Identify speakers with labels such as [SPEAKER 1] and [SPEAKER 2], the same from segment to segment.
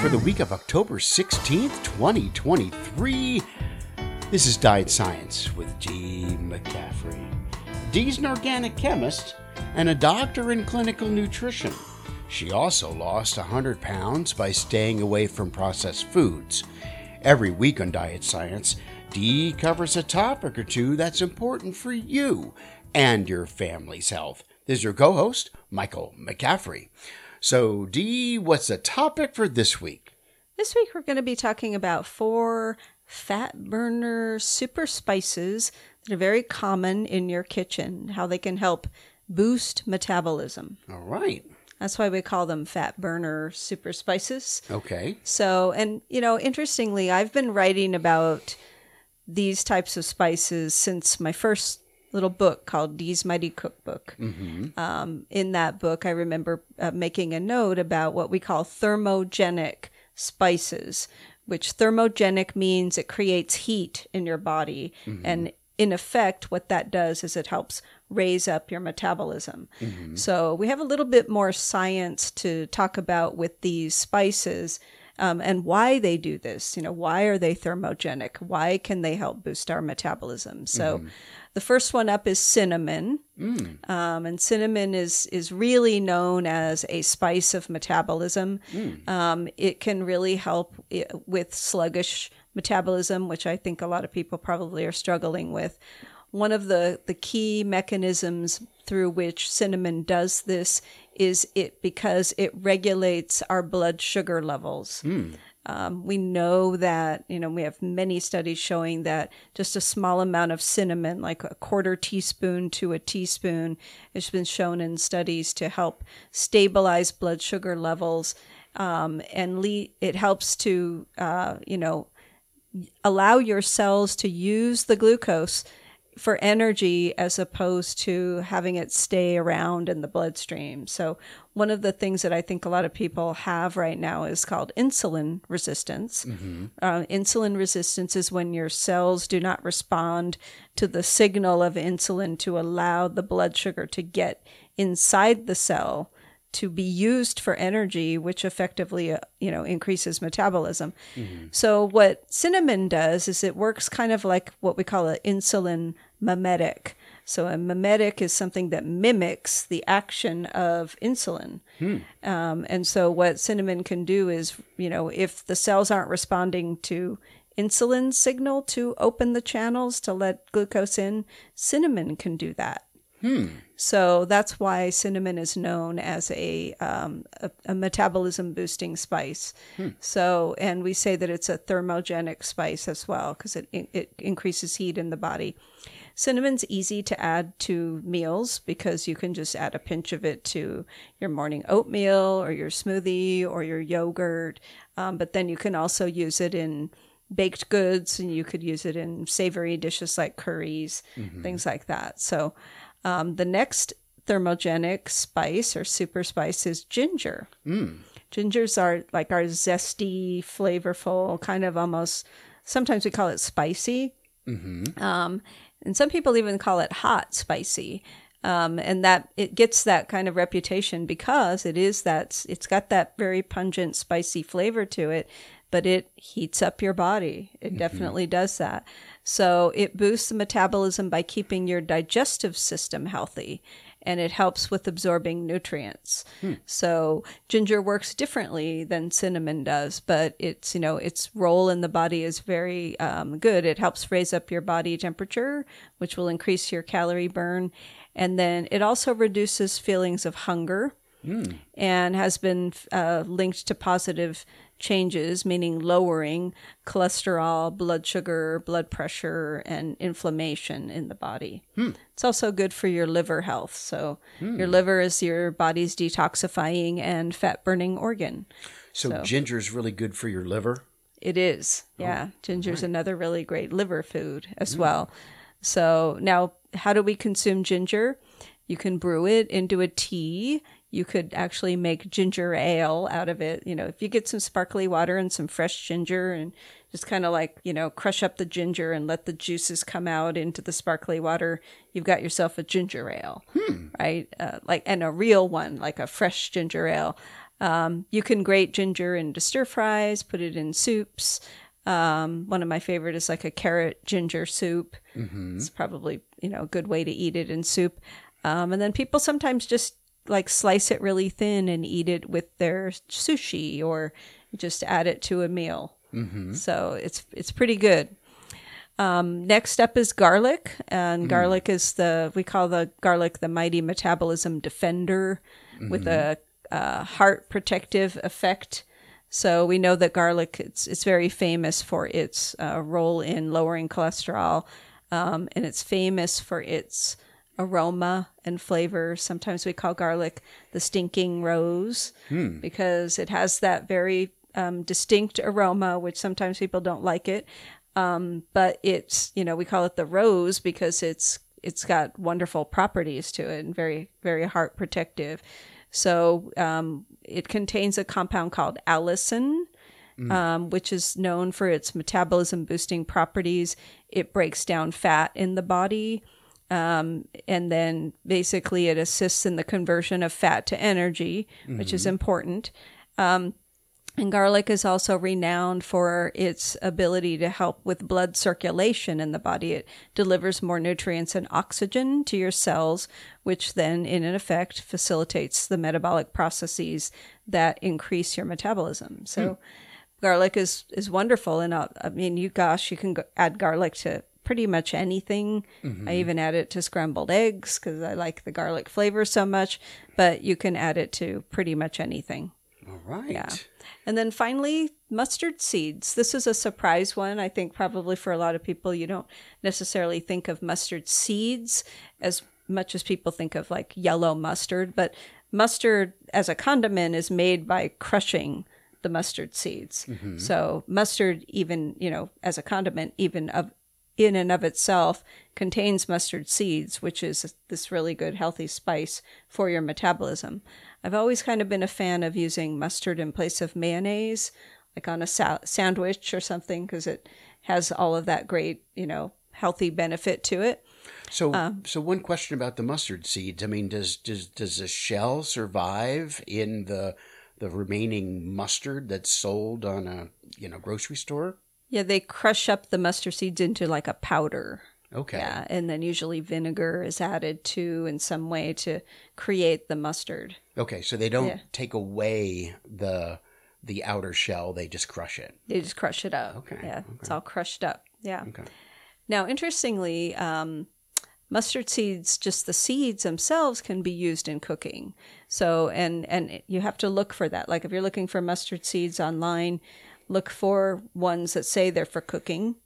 [SPEAKER 1] For the week of October 16th, 2023, this is Diet Science with Dee McCaffrey. Dee's an organic chemist and a doctor in clinical nutrition. She also lost 100 pounds by staying away from processed foods. Every week on Diet Science, Dee covers a topic or two that's important for you and your family's health. This is your co host, Michael McCaffrey. So, Dee, what's the topic for this week?
[SPEAKER 2] This week we're going to be talking about four fat burner super spices that are very common in your kitchen, how they can help boost metabolism.
[SPEAKER 1] All right.
[SPEAKER 2] That's why we call them fat burner super spices.
[SPEAKER 1] Okay.
[SPEAKER 2] So, and you know, interestingly, I've been writing about these types of spices since my first little book called Dee's Mighty Cookbook. Um, in that book, I remember uh, making a note about what we call thermogenic spices, which thermogenic means it creates heat in your body. And in effect, what that does is it helps raise up your metabolism. So we have a little bit more science to talk about with these spices. Um, and why they do this. You know, why are they thermogenic? Why can they help boost our metabolism? So, the first one up is cinnamon, um, and cinnamon is is really known as a spice of metabolism. Um, it can really help with sluggish metabolism, which I think a lot of people probably are struggling with. One of the, the key mechanisms through which cinnamon does this is it because it regulates our blood sugar levels. Um, we know that, you know, we have many studies showing that just a small amount of cinnamon, like a quarter teaspoon to a teaspoon, has been shown in studies to help stabilize blood sugar levels. Um, and le- it helps to, uh, you know, allow your cells to use the glucose for energy as opposed to having it stay around in the bloodstream. So, one of the things that I think a lot of people have right now is called insulin resistance. Uh, insulin resistance is when your cells do not respond to the signal of insulin to allow the blood sugar to get inside the cell to be used for energy, which effectively, uh, you know, increases metabolism. So what cinnamon does is it works kind of like what we call an insulin mimetic. So a mimetic is something that mimics the action of insulin. Um, and so what cinnamon can do is, you know, if the cells aren't responding to insulin signal to open the channels to let glucose in, cinnamon can do that. So that's why cinnamon is known as a um, a, a metabolism boosting spice. So, and we say that it's a thermogenic spice as well because it it increases heat in the body. Cinnamon's easy to add to meals because you can just add a pinch of it to your morning oatmeal or your smoothie or your yogurt. Um, but then you can also use it in baked goods and you could use it in savory dishes like curries, things like that. So um, the next thermogenic spice or super spice is ginger. Gingers are like our zesty, flavorful, kind of almost, sometimes we call it spicy. Um, and some people even call it hot spicy. Um, and that it gets that kind of reputation because it is that it's got that very pungent, spicy flavor to it, but it heats up your body. It definitely does that. So it boosts the metabolism by keeping your digestive system healthy and it helps with absorbing nutrients. So ginger works differently than cinnamon does, but it's, you know, its role in the body is very um, good. It helps raise up your body temperature, which will increase your calorie burn. And then it also reduces feelings of hunger and has been uh, linked to positive changes, meaning lowering cholesterol, blood sugar, blood pressure, and inflammation in the body. Hmm. It's also good for your liver health. So, hmm. your liver is your body's detoxifying and fat burning organ.
[SPEAKER 1] So, ginger is really good for your liver.
[SPEAKER 2] It is. Oh, yeah. Ginger's another really great liver food as hmm. well. So now how do we consume ginger? You can brew it into a tea. You could actually make ginger ale out of it. You know, if you get some sparkly water and some fresh ginger and just kind of like, you know, crush up the ginger and let the juices come out into the sparkly water, you've got yourself a ginger ale, right? Uh, like, and a real one, like a fresh ginger ale. Um, you can grate ginger into stir fries, put it in soups. Um, one of my favorite is like a carrot ginger soup. It's probably you know a good way to eat it in soup. Um, and then people sometimes just like slice it really thin and eat it with their sushi or just add it to a meal. Mm-hmm. So it's it's pretty good. Um, next up is garlic, and garlic is the we call the garlic the mighty metabolism defender, with a, uh heart protective effect. So we know that garlic it's it's very famous for its uh, role in lowering cholesterol, um, and it's famous for its aroma and flavor. Sometimes we call garlic the stinking rose because it has that very um, distinct aroma, which sometimes people don't like it. Um, but it's you know we call it the rose because it's it's got wonderful properties to it and very very heart protective. So um, it contains a compound called allicin, um, which is known for its metabolism boosting properties. It breaks down fat in the body. Um, and then basically it assists in the conversion of fat to energy, which is important. Um, and garlic is also renowned for its ability to help with blood circulation in the body. It delivers more nutrients and oxygen to your cells, which then, in an effect, facilitates the metabolic processes that increase your metabolism. So, garlic is is wonderful, and uh, I mean, you gosh, you can go, add garlic to pretty much anything. I mm-hmm. even add it to scrambled eggs because I like the garlic flavor so much. But you can add it to pretty much anything.
[SPEAKER 1] All right.
[SPEAKER 2] Yeah. And then finally, mustard seeds. This is a surprise one. I think probably for a lot of people, you don't necessarily think of mustard seeds as much as people think of like yellow mustard. But mustard as a condiment is made by crushing the mustard seeds. Mm-hmm. So mustard, even you know, as a condiment, even of in and of itself contains mustard seeds, which is this really good healthy spice for your metabolism. I've always kind of been a fan of using mustard in place of mayonnaise, like on a sa- sandwich or something, because it has all of that great, you know, healthy benefit to it.
[SPEAKER 1] So,
[SPEAKER 2] Um,
[SPEAKER 1] so one question about the mustard seeds. I mean, does does does the shell survive in the the remaining mustard that's sold on a you know grocery store?
[SPEAKER 2] Yeah, they crush up the mustard seeds into like a powder.
[SPEAKER 1] Okay.
[SPEAKER 2] Yeah, and then usually vinegar is added to in some way to create the mustard.
[SPEAKER 1] Okay, so they don't
[SPEAKER 2] Yeah.
[SPEAKER 1] take away the the outer shell; they just crush it.
[SPEAKER 2] They just crush it up.
[SPEAKER 1] Okay,
[SPEAKER 2] Yeah, it's all crushed up. Yeah.
[SPEAKER 1] Okay.
[SPEAKER 2] Now, interestingly, um, mustard seeds, just the seeds themselves, can be used in cooking. So, and and you have to look for that. Like if you're looking for mustard seeds online, look for ones that say they're for cooking,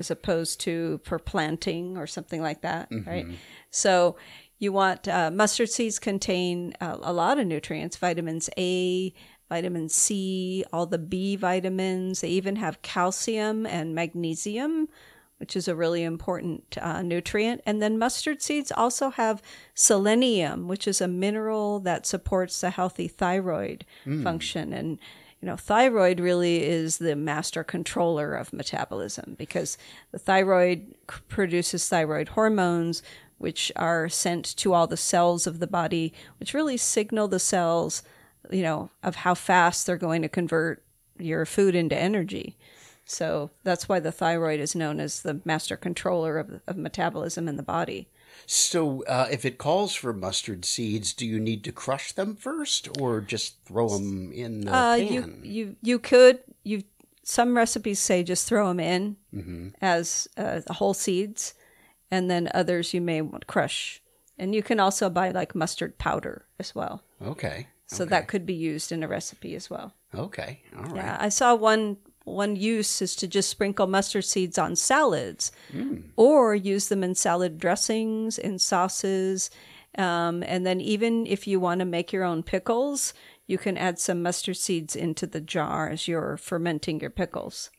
[SPEAKER 2] as opposed to for planting or something like that, right? So. You want uh, mustard seeds contain uh, a lot of nutrients, vitamins A, vitamin C, all the B vitamins. They even have calcium and magnesium, which is a really important uh, nutrient. And then mustard seeds also have selenium, which is a mineral that supports the healthy thyroid function. And you know, thyroid really is the master controller of metabolism because the thyroid produces thyroid hormones, which are sent to all the cells of the body, which really signal the cells, you know, of how fast they're going to convert your food into energy. So that's why the thyroid is known as the master controller of, of metabolism in the body.
[SPEAKER 1] So, uh, if it calls for mustard seeds, do you need to crush them first, or just throw them in the
[SPEAKER 2] Uh,
[SPEAKER 1] pan?
[SPEAKER 2] you you you could you some recipes say just throw them in as uh, whole seeds, and then others you may want to crush. And you can also buy like mustard powder as well,
[SPEAKER 1] Okay.
[SPEAKER 2] so that could be used in a recipe as well.
[SPEAKER 1] Okay. All right.
[SPEAKER 2] Yeah, I saw one one use is to just sprinkle mustard seeds on salads, or use them in salad dressings, in sauces, um, and then even if you want to make your own pickles, you can add some mustard seeds into the jar as you're fermenting your pickles.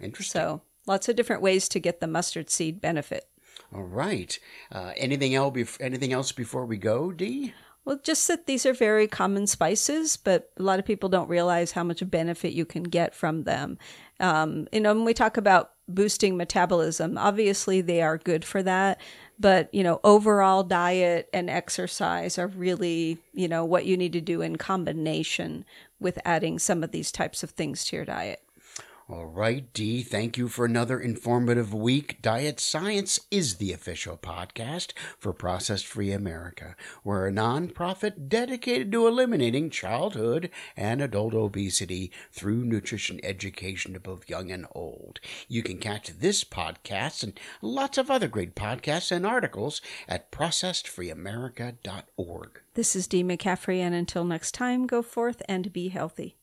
[SPEAKER 1] Interesting.
[SPEAKER 2] So lots of different ways to get the mustard seed benefit.
[SPEAKER 1] All right. Uh, anything else? Anything else before we go, Dee?
[SPEAKER 2] Well, just that these are very common spices, but a lot of people don't realize how much benefit you can get from them. Um, you know, when we talk about boosting metabolism, obviously they are good for that. But, you know, overall diet and exercise are really, you know, what you need to do in combination with adding some of these types of things to your diet.
[SPEAKER 1] All right, Dee, thank you for another informative week. Diet Science is the official podcast for Processed Free America. We're a nonprofit dedicated to eliminating childhood and adult obesity through nutrition education to both young and old. You can catch this podcast and lots of other great podcasts and articles at processedfreeamerica.org.
[SPEAKER 2] This is Dee McCaffrey, and until next time, go forth and be healthy.